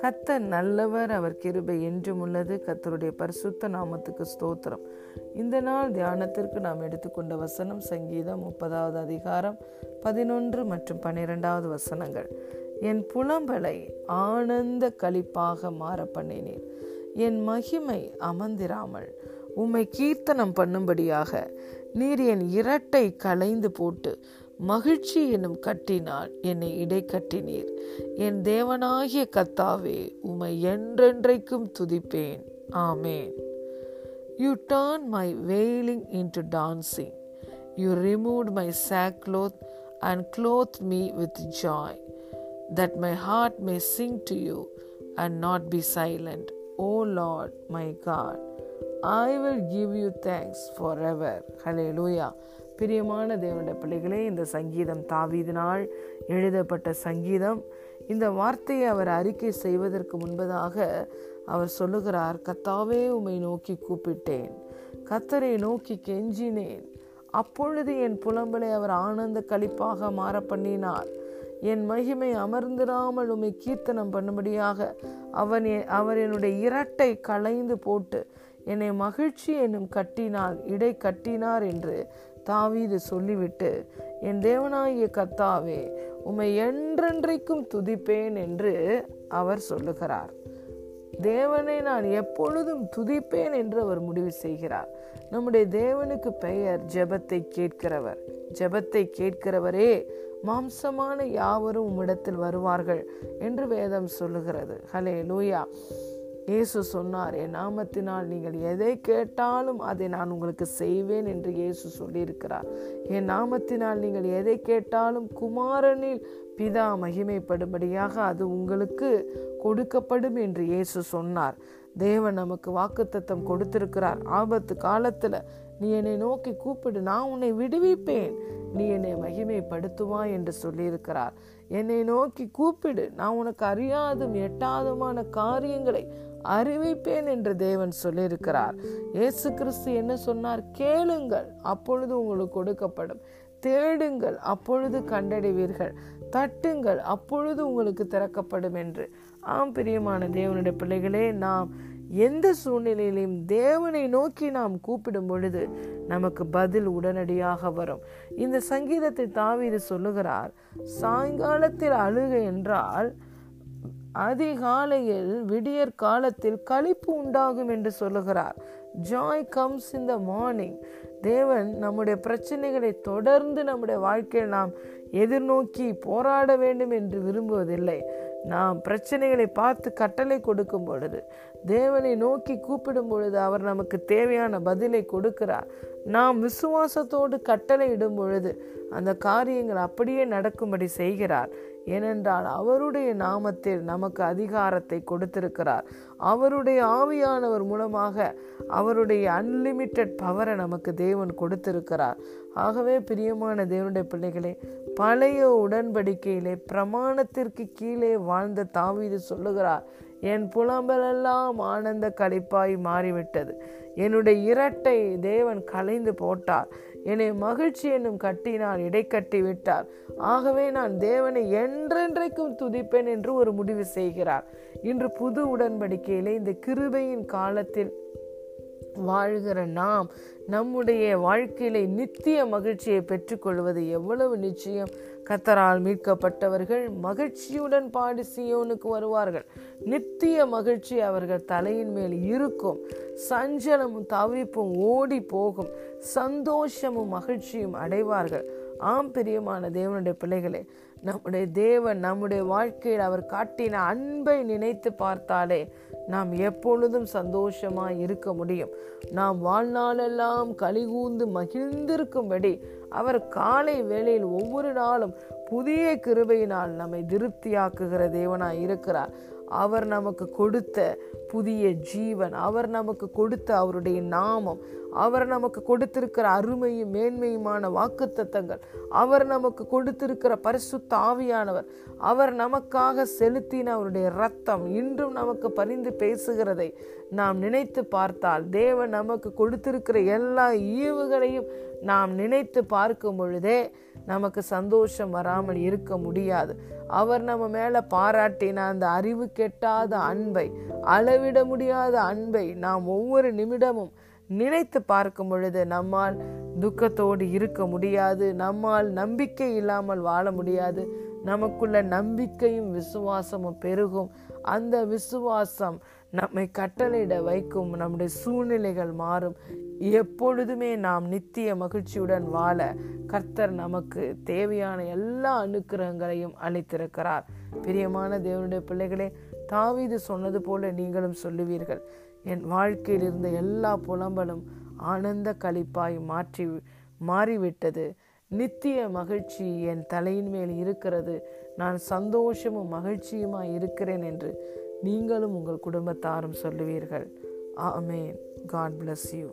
கத்தர் நல்லவர் அவர் கிருபை என்றும் உள்ளது. கத்தருடைய பரிசுத்த நாமத்துக்கு ஸ்தோத்திரம். இந்த நாள் தியானத்திற்கு நாம் எடுத்துக்கொண்ட வசனம் சங்கீதம் முப்பதாவது அதிகாரம் பதினொன்று மற்றும் பன்னிரெண்டாவது வசனங்கள். என் புலம்பலை ஆனந்த கழிப்பாக மாற பண்ணினீர். என் மகிமை அமர்ந்திராமல் உம்மை கீர்த்தனம் பண்ணும்படியாக. நீர் என் இரட்டை களைந்து போட்டு மகிழ்ச்சி என்னும் கட்டினால் என்னை இடை கட்டினீர் என் தேவனாகிய கத்தாவே உமை என்றென்றைக்கும் துதிப்பேன். ஆமேன். You turn my wailing into dancing you remove my sackcloth and clothe me with joy that my heart may sing to you and not be silent O Lord my God I will give you thanks forever hallelujah பிரியமான தேவனுடைய பிள்ளைகளே இந்த சங்கீதம் தாவீதினால் எழுதப்பட்ட சங்கீதம். இந்த வார்த்தையை அவர் அறிக்கை செய்வதற்கு முன்பதாக அவர் சொல்லுகிறார் கத்தாவே உமை நோக்கி கூப்பிட்டேன். கத்தரை நோக்கி கெஞ்சினேன். அப்பொழுது என் புலம்பலை அவர் ஆனந்த கழிப்பாக மாற பண்ணினார். என் மகிமை அமர்ந்திராமல் உமை கீர்த்தனம் பண்ணும்படியாக அவன் அவர் என்னுடைய இரட்டை களைந்து போட்டு என்னை மகிழ்ச்சி என்னும் கட்டினால் இடை கட்டினார் என்று தாவீது சொல்லிவிட்டு என் தேவனாகிய கத்தாவே உம்மை என்றென்றைக்கும் துதிப்பேன் என்று அவர் சொல்லுகிறார். தேவனை நான் எப்பொழுதும் துதிப்பேன் என்று அவர் முடிவு செய்கிறார். நம்முடைய தேவனுக்கு பெயர் ஜெபத்தை கேட்கிறவர். ஜெபத்தை கேட்கிறவரே மாம்சமான யாவரும் உம்மிடத்தில் வருவார்கள் என்று வேதம் சொல்லுகிறது. ஹலே லூயா இயேசு சொன்னார் என் நாமத்தினால் நீங்கள் எதை கேட்டாலும் அதை நான் உங்களுக்கு செய்வேன் என்று இயேசு சொல்லியிருக்கிறார். என் நாமத்தினால் நீங்கள் எதை கேட்டாலும் குமாரனில் பிதா மகிமைப்படும்படியாக அது உங்களுக்கு கொடுக்கப்படும் என்று இயேசு சொன்னார். தேவன் நமக்கு வாக்குத்தத்தம் கொடுத்திருக்கிறார். ஆபத்து காலத்தில் நீ என்னை நோக்கி கூப்பிடு நான் உன்னை விடுவிப்பேன் நீ என்னை மகிமைப்படுத்துவாய் என்று சொல்லியிருக்கிறார். என்னை நோக்கி கூப்பிடு. நான் உனக்கு அறியாதும் எட்டாதுமான காரியங்களை அறிவிப்பேன் என்று தேவன் சொல்லியிருக்கிறார். இயேசு கிறிஸ்து என்ன சொன்னார்? கேளுங்கள் அப்பொழுது உங்களுக்கு கொடுக்கப்படும். தேடுங்கள் அப்பொழுது கண்டடைவீர்கள். தட்டுங்கள் அப்பொழுது உங்களுக்கு திறக்கப்படும் என்று. ஆம் பிரியமான தேவனுடைய பிள்ளைகளே நாம் எந்த சூழ்நிலையிலையும் தேவனை நோக்கி நாம் கூப்பிடும் பொழுது நமக்கு பதில் உடனடியாக வரும். இந்த சங்கீதத்தை தாவீது சொல்லுகிறார் சாயங்காலத்தில் அழுக என்றால் அதிகாலையில் விடியற் காலத்தில் கழிப்பு உண்டாகும் என்று சொல்லுகிறார். Joy comes in the morning தேவன் நம்முடைய பிரச்சனைகளை தொடர்ந்து நம்முடைய வாழ்க்கையில் நாம் எதிர்நோக்கி போராட வேண்டும் என்று விரும்புவதில்லை. நாம் பிரச்சனைகளை பார்த்து கட்டளை கொடுக்கும் பொழுது தேவனை நோக்கி கூப்பிடும் பொழுது அவர் நமக்கு தேவையான பதிலை கொடுக்கிறார். நாம் விசுவாசத்தோடு கட்டளை இடும் பொழுது அந்த காரியங்கள் அப்படியே நடக்கும்படி செய்கிறார். ஏனென்றால் அவருடைய நாமத்தில் நமக்கு அதிகாரத்தை கொடுத்திருக்கிறார். அவருடைய ஆவியானவர் மூலமாக அவருடைய அன்லிமிட்டெட் பவரை நமக்கு தேவன் கொடுத்திருக்கிறார். ஆகவே பிரியமான தேவனுடைய பிள்ளைகளே பழைய உடன்படிக்கையிலே பிரமாணத்திற்கு கீழே வாழ்ந்த தாவீது சொல்லுகிறார் என் புலம்பலெல்லாம் ஆனந்த கழிப்பாய் மாறிவிட்டது. என்னுடைய இரட்டை தேவன் கலைந்து போட்டார். என்னை மகிழ்ச்சி என்னும் கட்டினால் இடை விட்டார் ஆகவே நான் தேவனை என்றென்றைக்கும் துதிப்பேன் என்று ஒரு முடிவு செய்கிறார். இன்று புது உடன்படிக்கையிலே இந்த கிருபையின் காலத்தில் வாழ்கிற நாம் நம்முடைய வாழ்க்கையில நித்திய மகிழ்ச்சியை பெற்றுக்கொள்வது எவ்வளவு நிச்சயம்? கத்தரால் மீட்கப்பட்டவர்கள் மகிழ்ச்சியுடன் பாடி சியோனுக்கு வருவார்கள். நித்திய மகிழ்ச்சி அவர்கள் தலையின் மேல் இருக்கும். சஞ்சலமும் தவிப்பும் ஓடி போகும். சந்தோஷமும் மகிழ்ச்சியும் அடைவார்கள். ஆம் பிரியமான தேவனுடைய பிள்ளைகளே நம்முடைய தேவன் நம்முடைய வாழ்க்கையில் அவர் காட்டின அன்பை நினைத்து பார்த்தாலே நாம் எப்பொழுதும் சந்தோஷமாய் இருக்க முடியும். நாம் வாழ்நாளெல்லாம் கலிகூந்து மகிழ்ந்திருக்கும்படி அவர் காலை வேளையில் ஒவ்வொரு நாளும் புதிய கிருபையினால் நம்மை திருப்தியாக்குகிற தேவனாய் இருக்கிறார். அவர் நமக்கு கொடுத்த புதிய ஜீவன் அவர் நமக்கு கொடுத்த அவருடைய நாமம் அவர் நமக்கு கொடுத்திருக்கிற அருமையும் மேன்மையுமான வாக்கு தத்தங்கள் அவர் நமக்கு கொடுத்திருக்கிற பரிசுத்த ஆவியானவர். அவர் நமக்காக செலுத்தின அவருடைய ரத்தம் இன்றும் நமக்கு பரிந்து பேசுகிறதை நாம் நினைத்து பார்த்தால் தேவன் நமக்கு கொடுத்திருக்கிற எல்லா ஈவுகளையும் நாம் நினைத்து பார்க்கும் பொழுதே நமக்கு சந்தோஷம் வராமல் இருக்க முடியாது. அவர் நம்ம மேலே பாராட்டின அந்த அறிவு கெட்டாத அன்பை அளவிட முடியாத அன்பை நாம் ஒவ்வொரு நிமிடமும் நினைத்து பார்க்கும் பொழுது நம்மால் துக்கத்தோடு இருக்க முடியாது நம்மால் நம்பிக்கை இல்லாமல் வாழ முடியாது. நமக்குள்ள நம்பிக்கையும் விசுவாசமும் பெருகும். அந்த விசுவாசம் நம்மை கட்டளையிட வைக்கும் நம்முடைய சூழ்நிலைகள் மாறும். எப்பொழுதுமே நாம் நித்திய மகிழ்ச்சியுடன் வாழ கர்த்தர் நமக்கு தேவையான எல்லா அனுக்கிரகங்களையும் அளித்திருக்கிறார். பிரியமான தேவனுடைய பிள்ளைகளே தாவீது சொன்னது போல நீங்களும் சொல்லுவீர்கள். என் வாழ்க்கையில் இருந்த எல்லா புலம்பலும் ஆனந்த கழிப்பாய் மாற்றி மாறிவிட்டது. நித்திய மகிழ்ச்சி என் தலையின் மேல் இருக்கிறது. நான் சந்தோஷமும் மகிழ்ச்சியுமாய் இருக்கிறேன் என்று நீங்களும் உங்கள் குடும்பத்தாரும் சொல்லுவீர்கள். ஆமேன். God bless you